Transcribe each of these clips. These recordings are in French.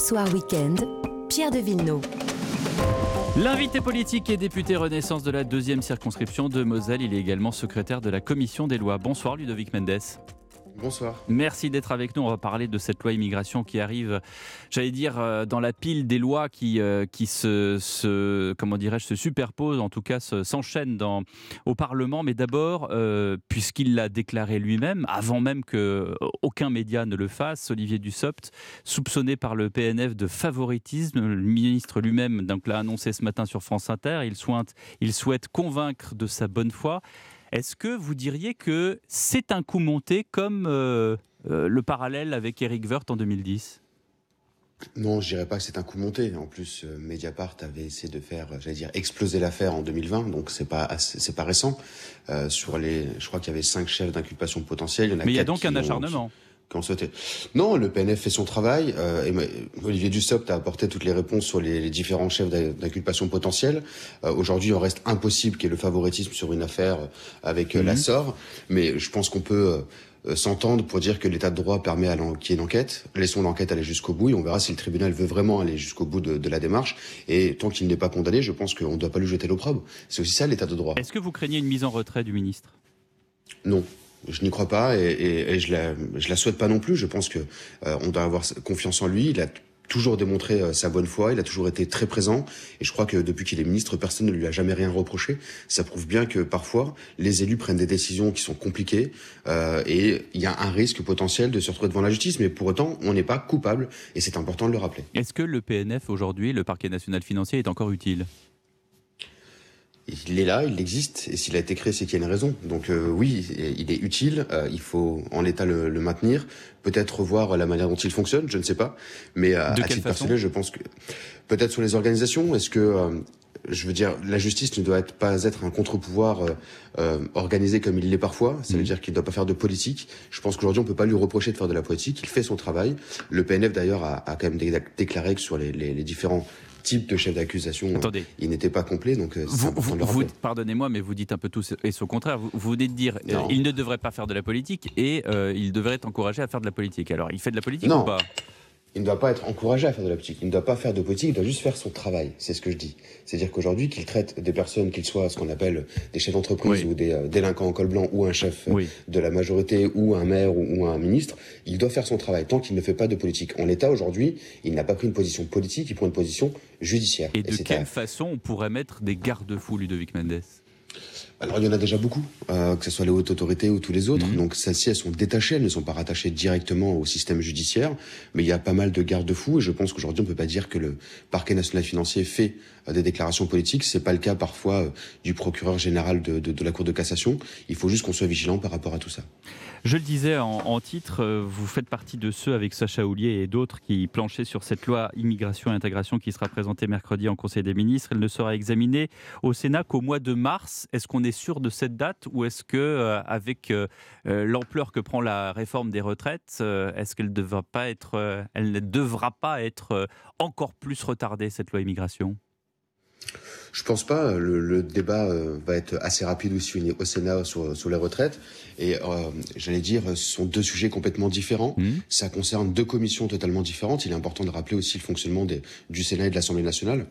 Soir Weekend, Pierre de Villeneuve. L'invité politique et député Renaissance de la deuxième circonscription de Moselle. Il est également secrétaire de la commission des lois. Bonsoir Ludovic Mendes. Bonsoir. Merci d'être avec nous. On va parler de cette loi immigration qui arrive, j'allais dire, euh, dans la pile des lois qui, euh, qui se, se comment dirais-je, se superposent, en tout cas s'enchaînent au Parlement. Mais d'abord, euh, puisqu'il l'a déclaré lui-même, avant même que aucun média ne le fasse, Olivier Dussopt, soupçonné par le PNF de favoritisme, le ministre lui-même l'a annoncé ce matin sur France Inter. Il souhaite convaincre de sa bonne foi. Est-ce que vous diriez que c'est un coup monté comme euh, euh, le parallèle avec Eric Woerth en 2010 non, je dirais pas que c'est un coup monté. En plus, euh, Mediapart avait essayé de faire, j'allais dire, exploser l'affaire en 2020, donc c'est pas c'est pas récent. sur les, je crois qu'il y avait cinq chefs d'inculpation potentiels. Mais il y a donc un acharnement. Non, le PNF fait son travail. Euh, Olivier Dussopt a apporté toutes les réponses sur les, différents chefs d'inculpation potentiels. Euh, aujourd'hui, il en reste impossible qu'il y ait le favoritisme sur une affaire euh, avec la mhm. SOR. Mais je pense qu'on peut s'entendre pour dire que l'état de droit permet qu'il y ait une enquête. Laissons l'enquête aller jusqu'au bout et on verra si le tribunal veut vraiment aller jusqu'au bout de, de, la démarche. Et tant qu'il n'est pas condamné, je pense qu'on ne doit pas lui jeter l'opprobre. C'est aussi ça l'état de droit. Est-ce que vous craignez une mise en retrait du ministre? Non. Je n'y crois pas et, je la, la souhaite pas non plus. Je pense que euh, on doit avoir confiance en lui. Il a toujours démontré euh, sa bonne foi, il a toujours été très présent et je crois que depuis qu'il est ministre, personne ne lui a jamais rien reproché. Ça prouve bien que parfois les élus prennent des décisions qui sont compliquées euh, et il y a un risque potentiel de se retrouver devant la justice, mais pour autant on n'est pas coupable et c'est important de le rappeler. Est-ce que le PNF aujourd'hui, le parquet national financier, est encore utile? Il est là, il existe, et s'il a été créé, c'est qu'il y a une raison. Donc euh, oui, il est utile, euh, il faut en l'état le, maintenir, peut-être revoir la manière dont il fonctionne, je ne sais pas. Mais euh, à titre personnel, je pense que peut-être sur les organisations, est-ce que je veux dire, la justice ne doit être, pas être un contre-pouvoir organisé comme il l'est parfois. Ça veut mmh. dire qu'il ne doit pas faire de politique. Je pense qu'aujourd'hui, on peut pas lui reprocher de faire de la politique. Il fait son travail. Le PNF, d'ailleurs, a, a, quand même déclaré que sur les, les, les différents type de chef d'accusation, il n'était pas complet. Donc, euh, vous, vous, pardonnez-moi, mais vous dites un peu tout et ce contraire. Vous, vous venez de dire euh, il ne devrait pas faire de la politique et euh, il devrait être encouragé à faire de la politique. Alors, il fait de la politique ou pas? Il ne doit pas être encouragé à faire de la politique. Il ne doit pas faire de politique, il doit juste faire son travail. C'est ce que je dis. C'est-à-dire qu'aujourd'hui, qu'il traite des personnes, qu'ils soient ce qu'on appelle des chefs d'entreprise ou des euh, délinquants en col blanc ou un chef de la majorité ou un maire ou, un ministre, il doit faire son travail tant qu'il ne fait pas de politique. En l'état aujourd'hui, il n'a pas pris une position politique, il prend une position judiciaire. Et, de quelle façon on pourrait mettre des garde-fous, Ludovic Mendes? Alors il y en a déjà beaucoup, euh, que ce soit les hautes autorités ou tous les autres. Mhm. Donc celles-ci, elles sont détachées, elles ne sont pas rattachées directement au système judiciaire, mais il y a pas mal de garde-fous et je pense qu'aujourd'hui on peut pas dire que le parquet national financier fait euh, des déclarations politiques. C'est pas le cas parfois euh, du procureur général de, de, de, la Cour de cassation. Il faut juste qu'on soit vigilant par rapport à tout ça. Je le disais en, en titre, vous faites partie de ceux avec Sacha Houlier et d'autres qui planchaient sur cette loi immigration et intégration qui sera présentée mercredi en Conseil des ministres. Elle ne sera examinée au Sénat qu'au mois de mars. Est-ce qu'on est sûr de cette date ou est-ce que, euh, avec euh, euh, l'ampleur que prend la réforme des retraites, est-ce qu'elle ne devra pas être, elle ne devra pas être encore plus retardée cette loi immigration? Je pense pas. Le, débat va être assez rapide aussi au Sénat sur, sur les retraites. Et j'allais dire, ce sont deux sujets complètement différents. Mmh. Ça concerne deux commissions totalement différentes. Il est important de rappeler aussi le fonctionnement des, du Sénat et de l'Assemblée nationale.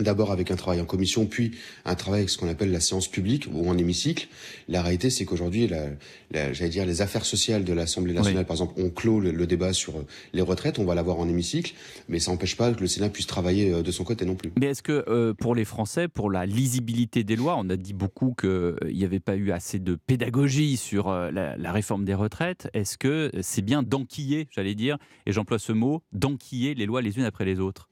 D'abord avec un travail en commission, puis un travail avec ce qu'on appelle la séance publique ou en hémicycle. La réalité, c'est qu'aujourd'hui, la, j'allais dire, les affaires sociales de l'Assemblée nationale, par exemple, ont clos le, débat sur euh, les retraites. On va l'avoir en hémicycle, mais ça n'empêche pas que le Sénat puisse travailler euh, de son côté non plus. Mais est-ce que euh, pour les Français, pour la lisibilité des lois, on a dit beaucoup qu'il n'y avait pas eu assez de pédagogie sur la, la réforme des retraites. Est-ce que c'est bien d'enquiller, j'allais dire, et j'emploie ce mot, d'enquiller les lois les unes après les autres?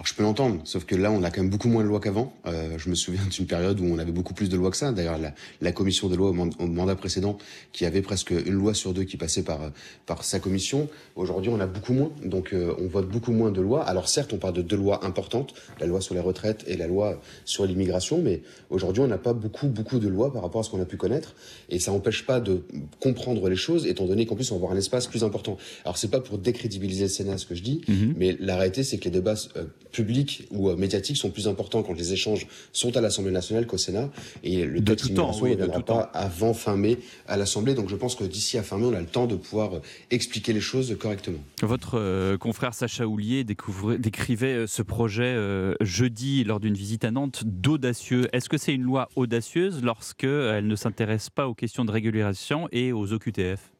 Alors je peux l'entendre, sauf que là on a quand même beaucoup moins de lois qu'avant. Euh, je me souviens d'une période où on avait beaucoup plus de lois que ça. D'ailleurs la, la, commission des lois au, mandat précédent, qui avait presque une loi sur deux qui passait par par sa commission, aujourd'hui on a beaucoup moins. Donc euh, on vote beaucoup moins de lois. Alors certes on parle de deux lois importantes, la loi sur les retraites et la loi sur l'immigration, mais aujourd'hui on n'a pas beaucoup beaucoup de lois par rapport à ce qu'on a pu connaître, et ça n'empêche pas de comprendre les choses, étant donné qu'en plus on va avoir un espace plus important. Alors c'est pas pour décrédibiliser le Sénat ce que je dis, mm-hmm. mais la réalité c'est que les débats euh, publics ou médiatiques sont plus importants quand les échanges sont à l'Assemblée nationale qu'au Sénat. Et le texte d'immigration ne viendra pas avant fin mai à l'Assemblée. Donc je pense que d'ici à fin mai, on a le temps de pouvoir expliquer les choses correctement. Votre confrère Sacha Houlier décrivait ce projet jeudi lors d'une visite à Nantes d'audacieux. Est-ce que c'est une loi audacieuse lorsqu'elle ne s'intéresse pas aux questions de régularisation et aux OQTF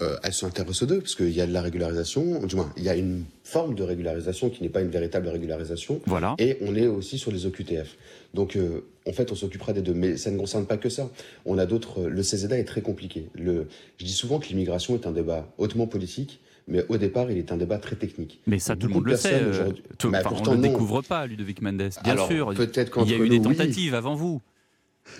euh, elles s'intéressent aux deux, parce qu'il y a de la régularisation, du moins, il y a une forme de régularisation qui n'est pas une véritable régularisation. Voilà. Et on est aussi sur les OQTF. Donc, euh, en fait, on s'occupera des deux. Mais ça ne concerne pas que ça. On a d'autres. Le CZA est très compliqué. Le, je dis souvent que l'immigration est un débat hautement politique. Mais au départ, il est un débat très technique. Mais ça, tout le monde le sait. Euh, tout, on ne le découvre pas, Ludovic Mendes. Bien sûr. Il y a eu des tentatives avant vous.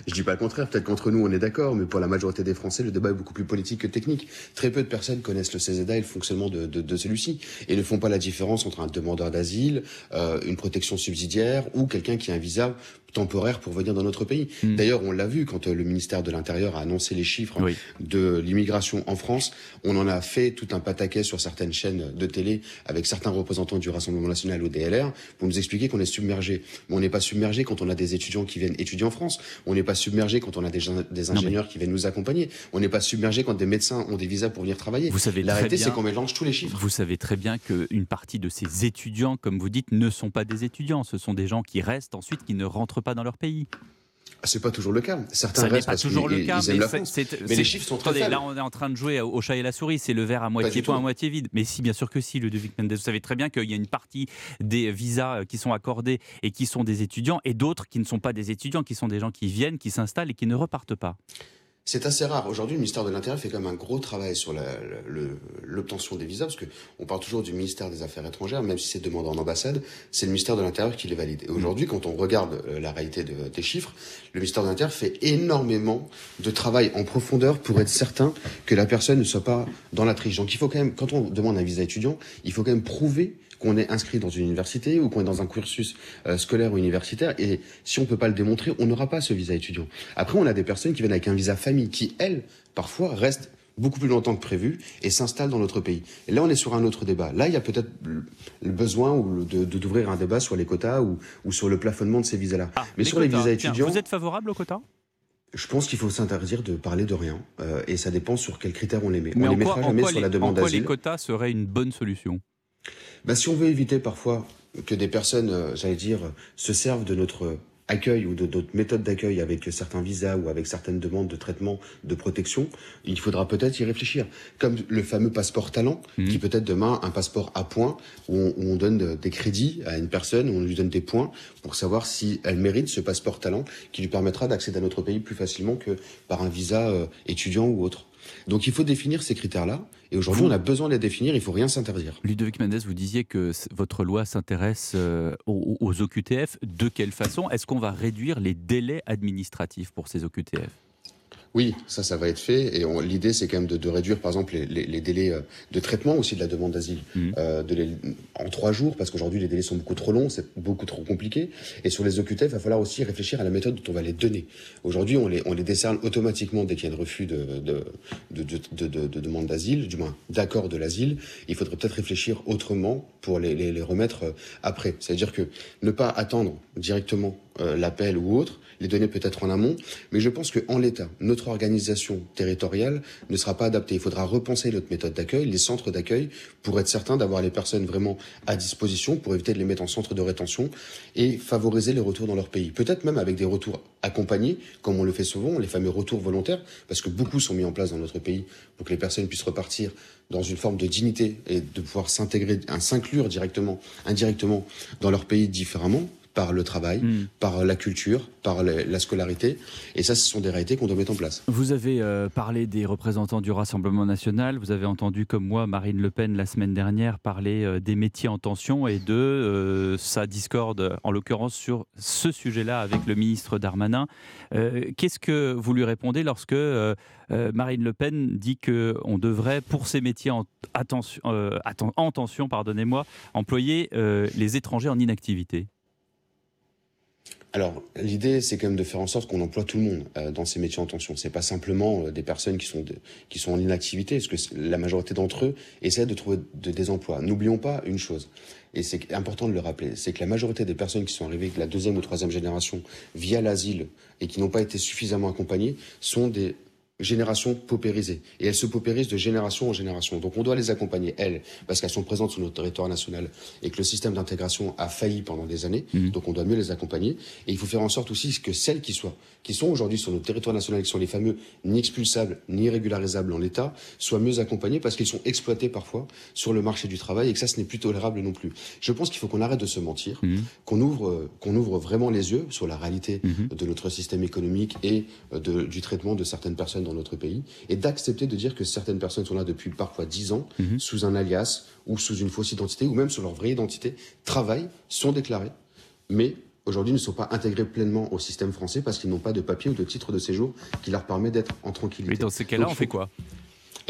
Je dis pas le contraire, peut-être qu'entre nous on est d'accord, mais pour la majorité des Français, le débat est beaucoup plus politique que technique. Très peu de personnes connaissent le CZA et le fonctionnement de, de, de celui-ci, et ne font pas la différence entre un demandeur d'asile, euh, une protection subsidiaire ou quelqu'un qui a un visa temporaire pour venir dans notre pays. Hmm. D'ailleurs, on l'a vu quand euh, le ministère de l'Intérieur a annoncé les chiffres de l'immigration en France. On en a fait tout un pataquet sur certaines chaînes de télé avec certains représentants du Rassemblement national au DLR pour nous expliquer qu'on est submergé. Mais on n'est pas submergé quand on a des étudiants qui viennent étudier en France. On n'est pas submergé quand on a des, des ingénieurs qui viennent nous accompagner. On n'est pas submergé quand des médecins ont des visas pour venir travailler. Vous savez La réalité, c'est qu'on mélange tous les chiffres. Vous savez très bien qu'une partie de ces étudiants, comme vous dites, ne sont pas des étudiants. Ce sont des gens qui restent ensuite, qui ne rentrent pas dans leur pays. Ah, c'est pas toujours le cas. Certains restent pas toujours le cas, mais, les chiffres sont très faibles. Là, on est en train de jouer au chat et la souris. C'est le verre à moitié plein, à moitié vide. Mais si, bien sûr que si, le Mendes. Vous savez très bien qu'il y a une partie des visas euh, qui sont accordés et qui sont des étudiants, et d'autres qui ne sont pas des étudiants, qui sont des gens qui viennent, qui s'installent et qui ne repartent pas. C'est assez rare. Aujourd'hui, le ministère de l'Intérieur fait quand même un gros travail sur l'obtention des visas, parce qu'on parle toujours du ministère des Affaires étrangères, même si c'est demandé en ambassade, c'est le ministère de l'Intérieur qui les valide. Et aujourd'hui, quand on regarde euh, la réalité des chiffres, le ministère de l'Intérieur fait énormément de travail en profondeur pour être certain que la personne ne soit pas dans la triche. Donc il faut quand même, quand on demande un visa étudiant, il faut quand même prouver qu'on est inscrit dans une université ou qu'on est dans un cursus euh, scolaire ou universitaire. Et si on peut pas le démontrer, on n'aura pas ce visa étudiant. Après, on a des personnes qui viennent avec un visa famille, qui elles, parfois, restent beaucoup plus longtemps que prévu et s'installent dans notre pays. Et là, on est sur un autre débat. Là, il y a peut-être le besoin de, d'ouvrir un débat sur les quotas ou, ou sur le plafonnement de ces visas-là. Ah, Mais sur les visas étudiants... vous êtes favorable aux quotas? Je pense qu'il faut s'interdire de parler de rien, euh, et ça dépend sur quels critères on les met. on les mettra jamais sur la demande d'asile. En quoi les quotas seraient une bonne solution? Bah, si on veut éviter parfois que des personnes, euh, j'allais dire, se servent de notre accueil ou de d'autres méthodes d'accueil avec certains visas ou avec certaines demandes de traitement de protection, il faudra peut-être y réfléchir. Comme le fameux passeport talent, mmh. qui peut être demain un passeport à points où on, donne des crédits à une personne, où on lui donne des points pour savoir si elle mérite ce passeport talent qui lui permettra d'accéder à notre pays plus facilement que par un visa euh, étudiant ou autre. Donc il faut définir ces critères-là. Et aujourd'hui, on a besoin de les définir, il ne faut rien s'interdire. Ludovic Mendes, vous disiez que votre loi s'intéresse euh, aux, aux OQTF. De quelle façon Est-ce qu'on va réduire les délais administratifs pour ces OQTF oui, ça, ça va être fait. Et l'idée, c'est quand même de, de, réduire, par exemple, les, les, les, délais euh, de traitement aussi de la demande d'asile mmh. euh, de en trois jours, parce qu'aujourd'hui, les délais sont beaucoup trop longs, c'est beaucoup trop compliqué. Et sur les OQTF, il va falloir aussi réfléchir à la méthode dont on va les donner. Aujourd'hui, on les, on les décerne automatiquement dès qu'il y a un refus de, de, de, de demande d'asile, du moins d'accord de l'asile. Il faudrait peut-être réfléchir autrement pour les, les, remettre euh, après. C'est-à-dire que ne pas attendre directement euh, l'appel ou autre, les donner peut-être en amont, mais je pense qu'en l'état, notre organisation territoriale ne sera pas adaptée. Il faudra repenser notre méthode d'accueil, les centres d'accueil, pour être certain d'avoir les personnes vraiment à disposition, pour éviter de les mettre en centre de rétention et favoriser les retours dans leur pays. Peut-être même avec des retours accompagnés, comme on le fait souvent, les fameux retours volontaires, parce que beaucoup sont mis en place dans notre pays pour que les personnes puissent repartir dans une forme de dignité et de pouvoir s'intégrer, s'inclure directement, indirectement dans leur pays différemment par le travail, hmm. par la culture, par la scolarité. Et ça, ce sont des réalités qu'on doit mettre en place. Vous avez euh, parlé des représentants du Rassemblement national. Vous avez entendu, comme moi, Marine Le Pen la semaine dernière parler euh, des métiers en tension et de euh, sa discorde, en l'occurrence, sur ce sujet-là avec le ministre Darmanin. Qu'est-ce que vous lui répondez lorsque Marine Le Pen dit qu'on devrait, pour ces métiers en, attention, en tension, pardonnez-moi, employer les étrangers en inactivité? Alors, l'idée, c'est quand même de faire en sorte qu'on emploie tout le monde euh, dans ces métiers en tension. C'est pas simplement euh, des personnes qui sont, qui sont en inactivité, parce que la majorité d'entre eux essaient de trouver des emplois. N'oublions pas une chose, et c'est important de le rappeler, c'est que la majorité des personnes qui sont arrivées de la deuxième ou troisième génération via l'asile et qui n'ont pas été suffisamment accompagnées sont des génération paupérisée. Et elles se paupérisent de génération en génération. Donc on doit les accompagner, elles, parce qu'elles sont présentes sur notre territoire national et que le système d'intégration a failli pendant des années. Mhm. Donc on doit mieux les accompagner. Et il faut faire en sorte aussi que celles qui soient, qui sont aujourd'hui sur notre territoire national, qui sont les fameux ni expulsables ni régularisables en l'état, soient mieux accompagnés parce qu'ils sont exploités parfois sur le marché du travail et que ça, ce n'est plus tolérable non plus. Je pense qu'il faut qu'on arrête de se mentir, mhm. qu'on ouvre, qu'on ouvre vraiment les yeux sur la réalité mhm. de notre système économique et euh, de, du traitement de certaines personnes dans notre pays, et d'accepter de dire que certaines personnes sont là depuis parfois 10 ans, mhm. sous un alias ou sous une fausse identité, ou même sous leur vraie identité, travaillent, sont déclarés, mais aujourd'hui ne sont pas intégrés pleinement au système français parce qu'ils n'ont pas de papier ou de titre de séjour qui leur permet d'être en tranquillité. Mais dans ces cas-là, on fait quoi?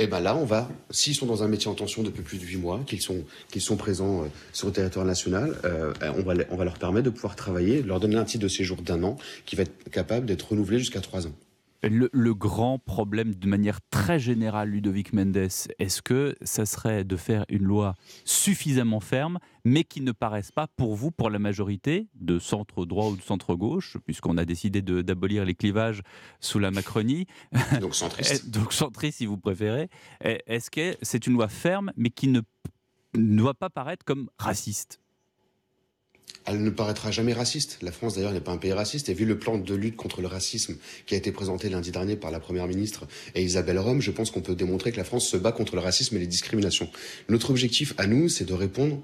Eh ben là, on va, s'ils sont dans un métier en tension depuis plus de 8 mois, qu'ils sont, qu'ils sont présents euh, sur le territoire national, euh, on, va, on va leur permettre de pouvoir travailler, leur donner un titre de séjour d'un an qui va être capable d'être renouvelé jusqu'à 3 ans. Le, grand problème de manière très générale, Ludovic Mendes, est-ce que ça serait de faire une loi suffisamment ferme, mais qui ne paraisse pas pour vous, pour la majorité, de centre droit ou de centre gauche, puisqu'on a décidé d'abolir les clivages sous la Macronie? Donc centriste. Donc centriste, si vous préférez. Est-ce que c'est une loi ferme, mais qui ne doit pas paraître comme raciste? Elle ne paraîtra jamais raciste. La France, d'ailleurs, n'est pas un pays raciste. Et vu le plan de lutte contre le racisme qui a été présenté lundi dernier par la Première ministre et Isabelle Rome, je pense qu'on peut démontrer que la France se bat contre le racisme et les discriminations. Notre objectif à nous, c'est de répondre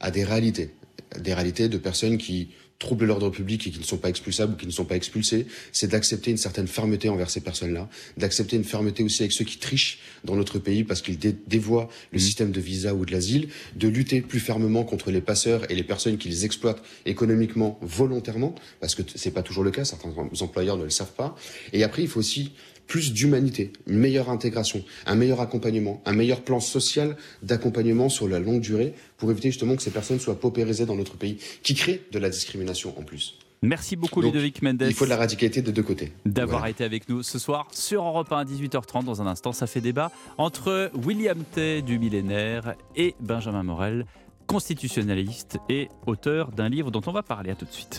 à des réalités. Des réalités de personnes qui troubler l'ordre public et qui ne sont pas expulsables ou qui ne sont pas expulsés, c'est d'accepter une certaine fermeté envers ces personnes-là, d'accepter une fermeté aussi avec ceux qui trichent dans notre pays parce qu'ils dévoient le mmh. système de visa ou de l'asile, de lutter plus fermement contre les passeurs et les personnes qui les exploitent économiquement volontairement, parce que c'est pas toujours le cas, certains employeurs ne le savent pas. Et après, il faut aussi plus d'humanité, une meilleure intégration, un meilleur accompagnement, un meilleur plan social d'accompagnement sur la longue durée pour éviter justement que ces personnes soient paupérisées dans notre pays, qui crée de la discrimination en plus. Merci beaucoup Ludovic Mendes. Il faut de la radicalité de deux côtés. D'avoir été avec nous ce soir sur Europe 1 à 18h30. Dans un instant, ça fait débat entre William Tay du millénaire et Benjamin Morel, constitutionnaliste et auteur d'un livre dont on va parler. À tout de suite.